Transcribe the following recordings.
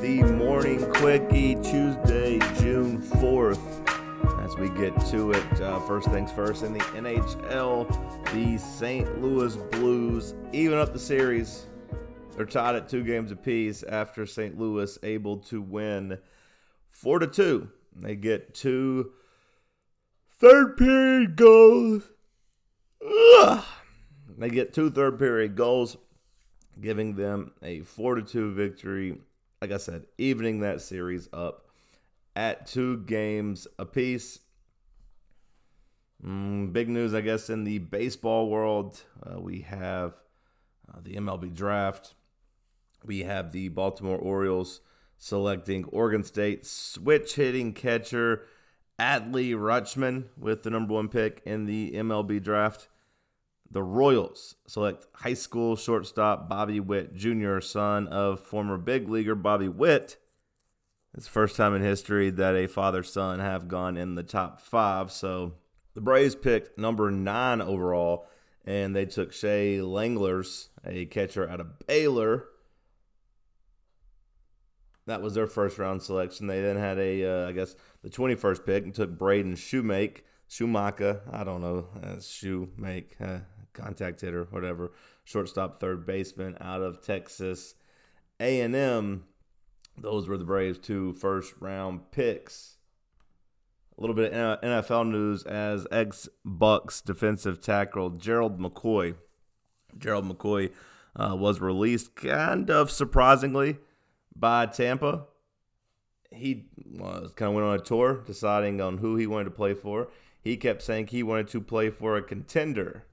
the Morning Quickie Tuesday, June 4th. As we get to it, uh, first things first in the NHL, the St. Louis Blues even up the series. They're tied at two games apiece after St. Louis able to win 4 to 2. They get two third period goals. Ugh. They get two third period goals giving them a 4 to 2 victory. Like I said, evening that series up at two games apiece. Mm, big news, I guess, in the baseball world. Uh, we have uh, the MLB draft. We have the Baltimore Orioles selecting Oregon State switch hitting catcher Adley Rutschman with the number one pick in the MLB draft. The Royals select high school shortstop Bobby Witt Jr., son of former big leaguer Bobby Witt. It's the first time in history that a father son have gone in the top five. So the Braves picked number nine overall, and they took Shea Langeliers, a catcher out of Baylor. That was their first round selection. They then had a, uh, I guess, the 21st pick and took Braden Shewmake. Shoemaker, I don't know, uh, uh, contact hitter, whatever, shortstop, third baseman out of Texas A&M. Those were the Braves' two first round picks. A little bit of NFL news as ex Bucks defensive tackle Gerald McCoy. Gerald McCoy uh, was released kind of surprisingly by Tampa. He was kind of went on a tour deciding on who he wanted to play for. He kept saying he wanted to play for a contender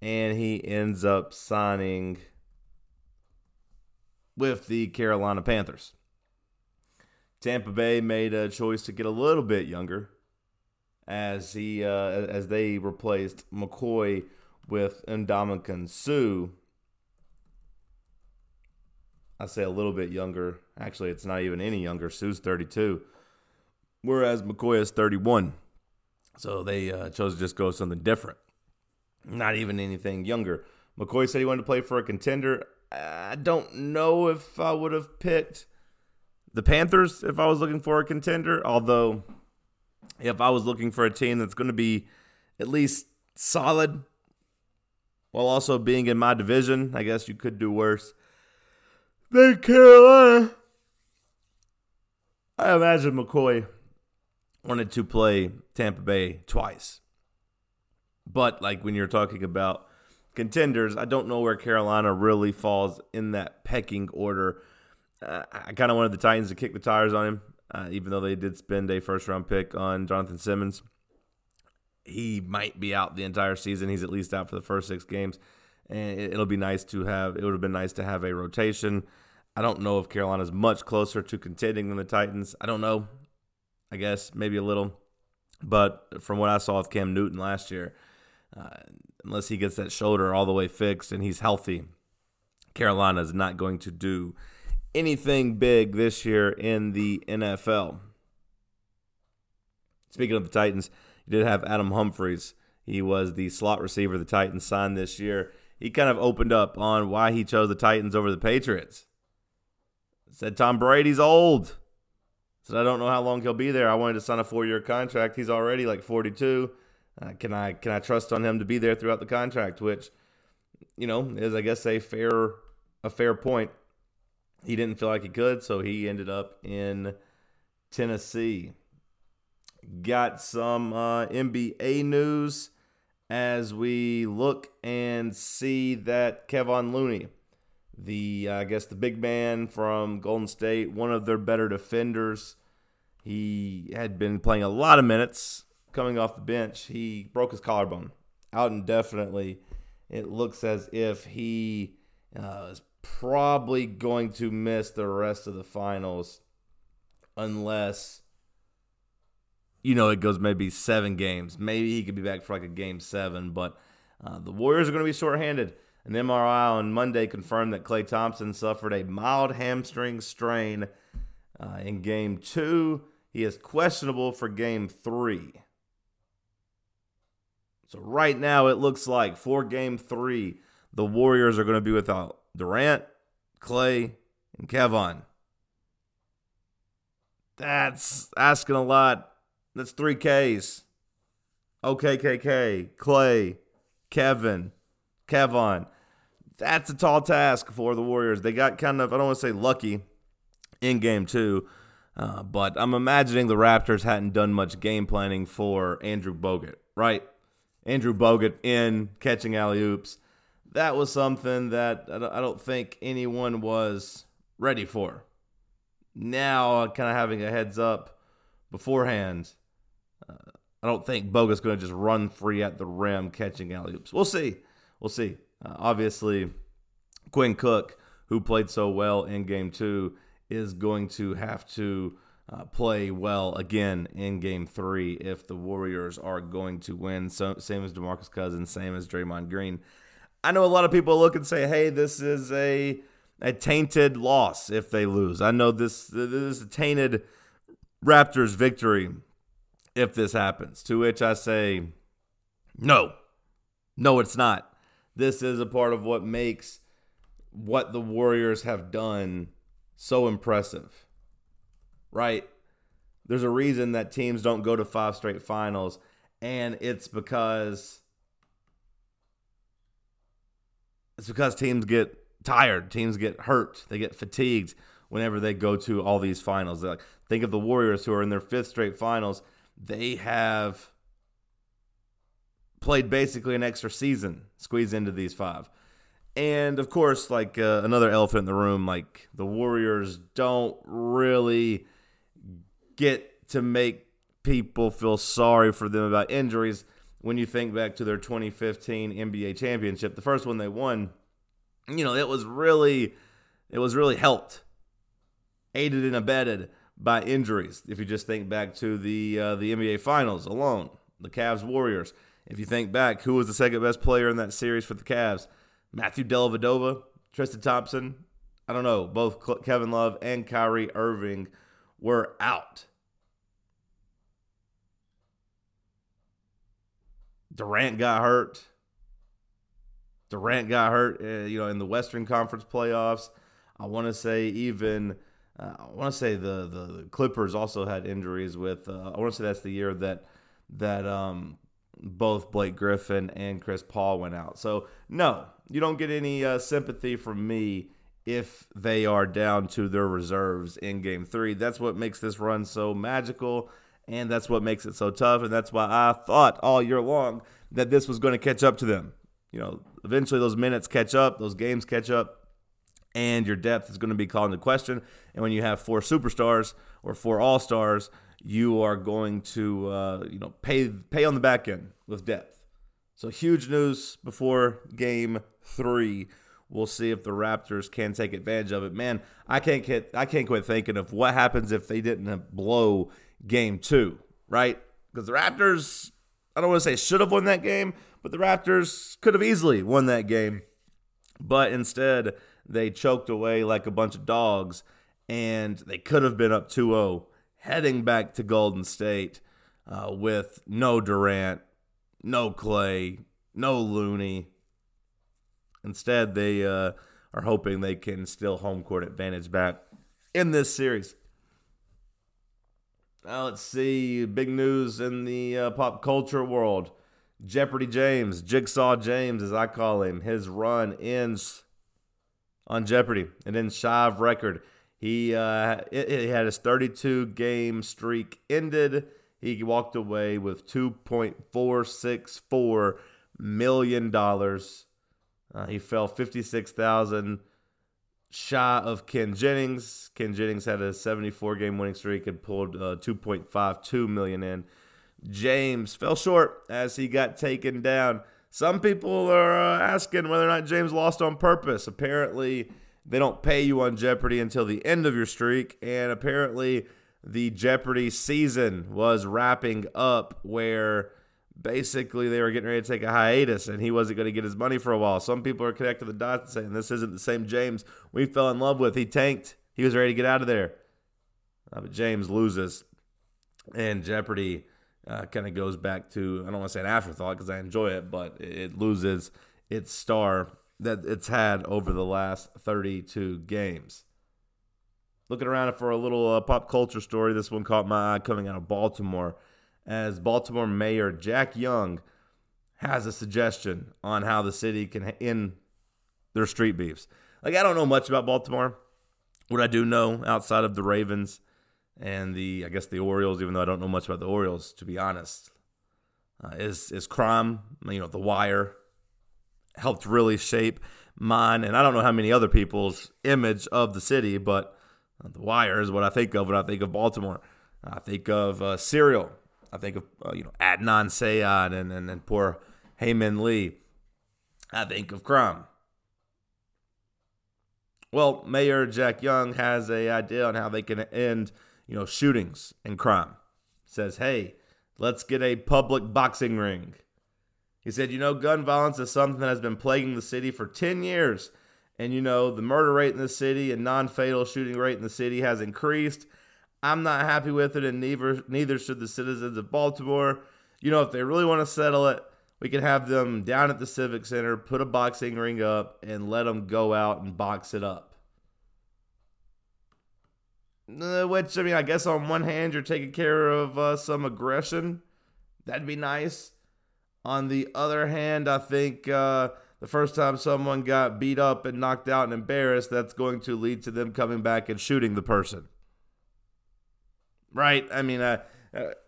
and he ends up signing with the Carolina Panthers. Tampa Bay made a choice to get a little bit younger as he uh, as they replaced McCoy with Ndamukong Suh. I say a little bit younger. Actually, it's not even any younger. Suh's 32, whereas McCoy is 31. So they uh, chose to just go something different not even anything younger. McCoy said he wanted to play for a contender. I don't know if I would have picked the Panthers if I was looking for a contender, although if I was looking for a team that's going to be at least solid while also being in my division, I guess you could do worse than Carolina. I imagine McCoy wanted to play Tampa Bay twice. But like when you're talking about contenders, I don't know where Carolina really falls in that pecking order. Uh, I kind of wanted the Titans to kick the tires on him, uh, even though they did spend a first round pick on Jonathan Simmons. He might be out the entire season. He's at least out for the first six games, and it'll be nice to have. It would have been nice to have a rotation. I don't know if Carolina's much closer to contending than the Titans. I don't know. I guess maybe a little, but from what I saw of Cam Newton last year, uh, unless he gets that shoulder all the way fixed and he's healthy, Carolina is not going to do anything big this year in the NFL. Speaking of the Titans, you did have Adam Humphries. He was the slot receiver the Titans signed this year. He kind of opened up on why he chose the Titans over the Patriots. Said Tom Brady's old. Said I don't know how long he'll be there. I wanted to sign a four year contract. He's already like 42. Uh, can I can I trust on him to be there throughout the contract? Which, you know, is I guess a fair a fair point. He didn't feel like he could, so he ended up in Tennessee. Got some uh, NBA news as we look and see that Kevon Looney, the I guess the big man from Golden State, one of their better defenders, he had been playing a lot of minutes coming off the bench, he broke his collarbone out indefinitely. It looks as if he uh, is probably going to miss the rest of the finals unless you know it goes maybe seven games. Maybe he could be back for like a game seven, but uh, the Warriors are going to be shorthanded. An MRI on Monday confirmed that Klay Thompson suffered a mild hamstring strain uh, in game two. He is questionable for game three. So right now it looks like for game three, the Warriors are going to be without Durant, Klay, and Kevon. That's asking a lot. That's three Ks. OKKK, Klay, Kevin, Kevon. That's a tall task for the Warriors. They got kind of, I don't want to say lucky in game two, uh, but I'm imagining the Raptors hadn't done much game planning for Andrew Bogut, right? Andrew Bogut in catching alley oops. That was something that I don't think anyone was ready for. Now, kind of having a heads up beforehand, uh, I don't think Bogut's going to just run free at the rim catching alley oops. We'll see. We'll see. Uh, obviously, Quinn Cook, who played so well in game two, is going to have to uh, play well again in game three if the Warriors are going to win. So, same as Demarcus Cousins, same as Draymond Green. I know a lot of people look and say, hey, this is a a tainted loss if they lose. I know this, this is a tainted Raptors victory if this happens. To which I say, no, no, it's not. This is a part of what makes what the Warriors have done so impressive, right? There's a reason that teams don't go to five straight finals, and it's because it's because teams get tired, teams get hurt, they get fatigued whenever they go to all these finals. Like think of the Warriors who are in their fifth straight finals they have played basically an extra season squeezed into these five. And of course, like uh, another elephant in the room, like the Warriors don't really get to make people feel sorry for them about injuries when you think back to their 2015 NBA championship, the first one they won, you know, it was really it was really helped, aided and abetted by injuries. If you just think back to the uh, the NBA Finals alone, the Cavs Warriors. If you think back, who was the second best player in that series for the Cavs? Matthew Dellavedova, Tristan Thompson. I don't know. Both Kevin Love and Kyrie Irving were out. Durant got hurt. Durant got hurt, uh, you know, in the Western Conference playoffs. I want to say even uh, I want to say the, the Clippers also had injuries with. Uh, I want to say that's the year that that um, both Blake Griffin and Chris Paul went out. So no, you don't get any uh, sympathy from me if they are down to their reserves in Game Three. That's what makes this run so magical, and that's what makes it so tough. And that's why I thought all year long that this was going to catch up to them. You know, eventually those minutes catch up, those games catch up and your depth is going to be called into question. And when you have four superstars or four all stars, you are going to uh, you know pay pay on the back end with depth. So huge news before game three. We'll see if the Raptors can take advantage of it. Man, I can't get I can't quit thinking of what happens if they didn't blow game two, right? Because the Raptors, I don't want to say should have won that game, but the Raptors could have easily won that game. But instead, they choked away like a bunch of dogs, and they could have been up 2 0 heading back to Golden State uh, with no Durant, no Klay, no Looney. Instead, they uh, are hoping they can still home court advantage back in this series. Now, let's see. Big news in the uh, pop culture world. Jeopardy James, Jigsaw James, as I call him, his run ends on Jeopardy. And then Shive record. He uh, had his 32 game streak ended. He walked away with 2.464 million dollars. Uh, he fell 56,000 shy of Ken Jennings. Ken Jennings had a 74 game winning streak and pulled uh, 2.52 million in. James fell short as he got taken down. Some people are uh, asking whether or not James lost on purpose. Apparently, they don't pay you on Jeopardy until the end of your streak, and apparently, the Jeopardy season was wrapping up where basically they were getting ready to take a hiatus and he wasn't going to get his money for a while. Some people are connecting the dots saying this isn't the same James we fell in love with. He tanked. He was ready to get out of there. Uh, but James loses. And Jeopardy uh, kind of goes back to I don't want to say an afterthought because I enjoy it, but it loses its star that it's had over the last 32 games. looking around for a little uh, pop culture story. This one caught my eye coming out of Baltimore as Baltimore Mayor Jack Young has a suggestion on how the city can end their street beefs. Like, I don't know much about Baltimore. What I do know outside of the Ravens and the, I guess, the Orioles, even though I don't know much about the Orioles, to be honest, uh, is is crime. You know, The Wire helped really shape mine, and I don't know how many other people's image of the city, but The Wire is what I think of when I think of Baltimore. I think of uh, Serial. I think of uh, you know Adnan Syed and, and and poor Hae Min Lee. I think of crime. Well, Mayor Jack Young has a idea on how they can end, you know, shootings and crime. Says, "Hey, let's get a public boxing ring." He said, "You know, gun violence is something that has been plaguing the city for 10 years, and you know, the murder rate in the city and non-fatal shooting rate in the city has increased. I'm not happy with it, and neither neither should the citizens of Baltimore. You know, if they really want to settle it, we can have them down at the Civic Center, put a boxing ring up, and let them go out and box it up. Uh, which, I mean, I guess on one hand, you're taking care of uh, some aggression. That'd be nice. On the other hand, I think uh, the first time someone got beat up and knocked out and embarrassed, that's going to lead to them coming back and shooting the person. Right? I mean, uh,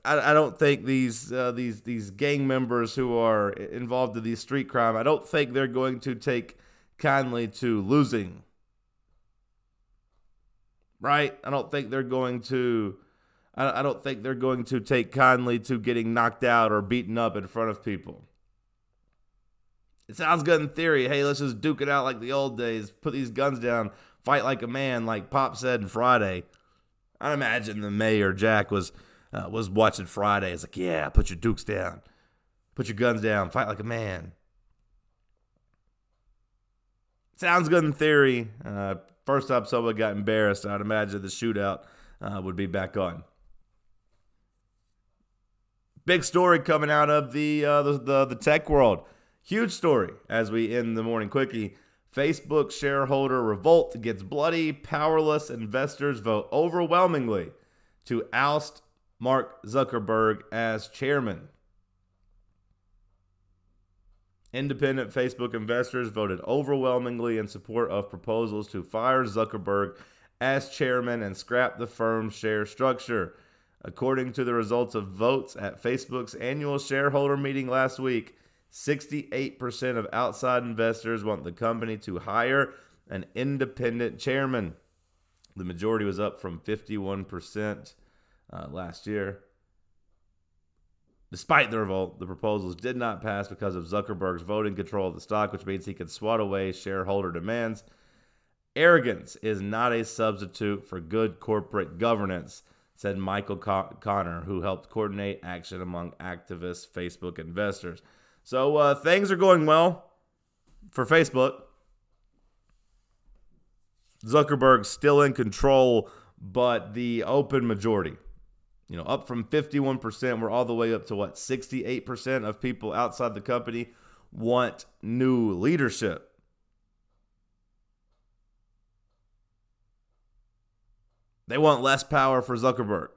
I, I don't think these uh, these these gang members who are involved in these street crime, I don't think they're going to take kindly to losing. Right? I don't think they're going to. I, I don't think they're going to take kindly to getting knocked out or beaten up in front of people. It sounds good in theory. Hey, let's just duke it out like the old days. Put these guns down. Fight like a man, like Pop said Friday. I imagine the mayor Jack was uh, was watching Friday. It's like, yeah, put your dukes down, put your guns down, fight like a man. Sounds good in theory. Uh, first someone got embarrassed, I'd imagine the shootout uh, would be back on. Big story coming out of the, uh, the, the the tech world. Huge story as we end the morning quickie. Facebook shareholder revolt gets bloody. Powerless investors vote overwhelmingly to oust Mark Zuckerberg as chairman. Independent Facebook investors voted overwhelmingly in support of proposals to fire Zuckerberg as chairman and scrap the firm's share structure. According to the results of votes at Facebook's annual shareholder meeting last week, 68% of outside investors want the company to hire an independent chairman. The majority was up from 51% uh, last year. Despite the revolt, the proposals did not pass because of Zuckerberg's voting control of the stock, which means he could swat away shareholder demands. Arrogance is not a substitute for good corporate governance, said Michael Connor, who helped coordinate action among activist Facebook investors. So uh, things are going well for Facebook. Zuckerberg's still in control, but the open majority you know, up from 51%, we're all the way up to what, 68% of people outside the company want new leadership. They want less power for Zuckerberg,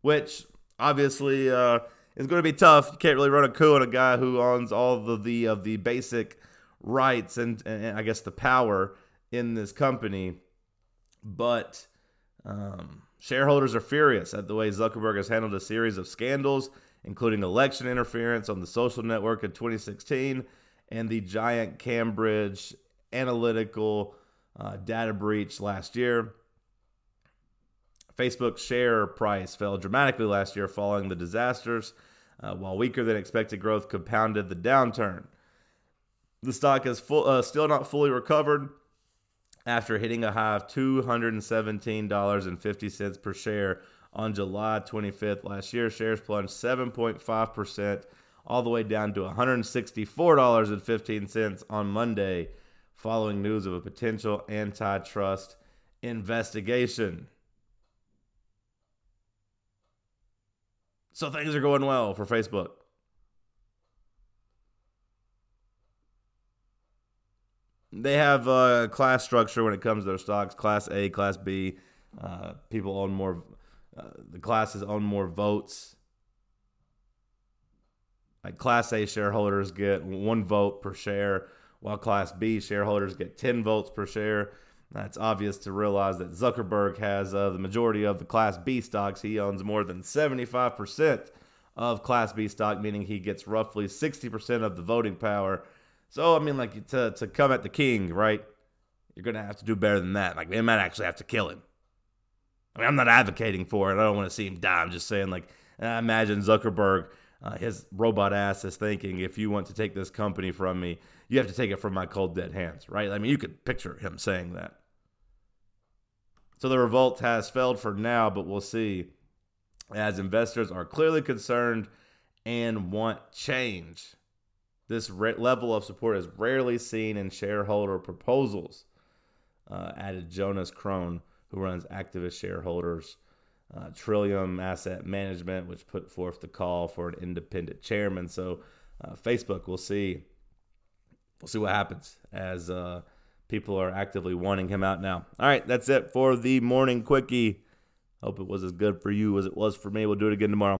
which obviously uh, is going to be tough. You can't really run a coup on a guy who owns all of the of the basic rights and, and I guess the power in this company. But um, Shareholders are furious at the way Zuckerberg has handled a series of scandals, including election interference on the social network in 2016 and the giant Cambridge Analytica uh, data breach last year. Facebook's share price fell dramatically last year following the disasters, uh, while weaker than expected growth compounded the downturn. The stock is full, uh, still not fully recovered after hitting a high of $217.50 per share on July 25th last year. Shares plunged 7.5%, all the way down to $164.15 on Monday, following news of a potential antitrust investigation. So things are going well for Facebook. they have a class structure when it comes to their stocks class A, class B. Uh, people own more, uh, the classes own more votes. Like class A shareholders get one vote per share, while class B shareholders get 10 votes per share. That's obvious to realize that Zuckerberg has uh, the majority of the Class B stocks. He owns more than 75% of Class B stock, meaning he gets roughly 60% of the voting power. So, I mean, like, to, to come at the king, right? You're going to have to do better than that. Like, they might actually have to kill him. I mean, I'm not advocating for it. I don't want to see him die. I'm just saying, like, imagine Zuckerberg, uh, his robot ass is thinking, if you want to take this company from me, you have to take it from my cold, dead hands, right? I mean, you could picture him saying that. So the revolt has failed for now, but we'll see as investors are clearly concerned and want change. This re- level of support is rarely seen in shareholder proposals, uh, added Jonas Kron, who runs activist shareholders. Uh, Trillium Asset Management, which put forth the call for an independent chairman. So, uh, Facebook, we'll see. We'll see what happens as uh, people are actively wanting him out now. All right, that's it for the morning quickie. Hope it was as good for you as it was for me. We'll do it again tomorrow.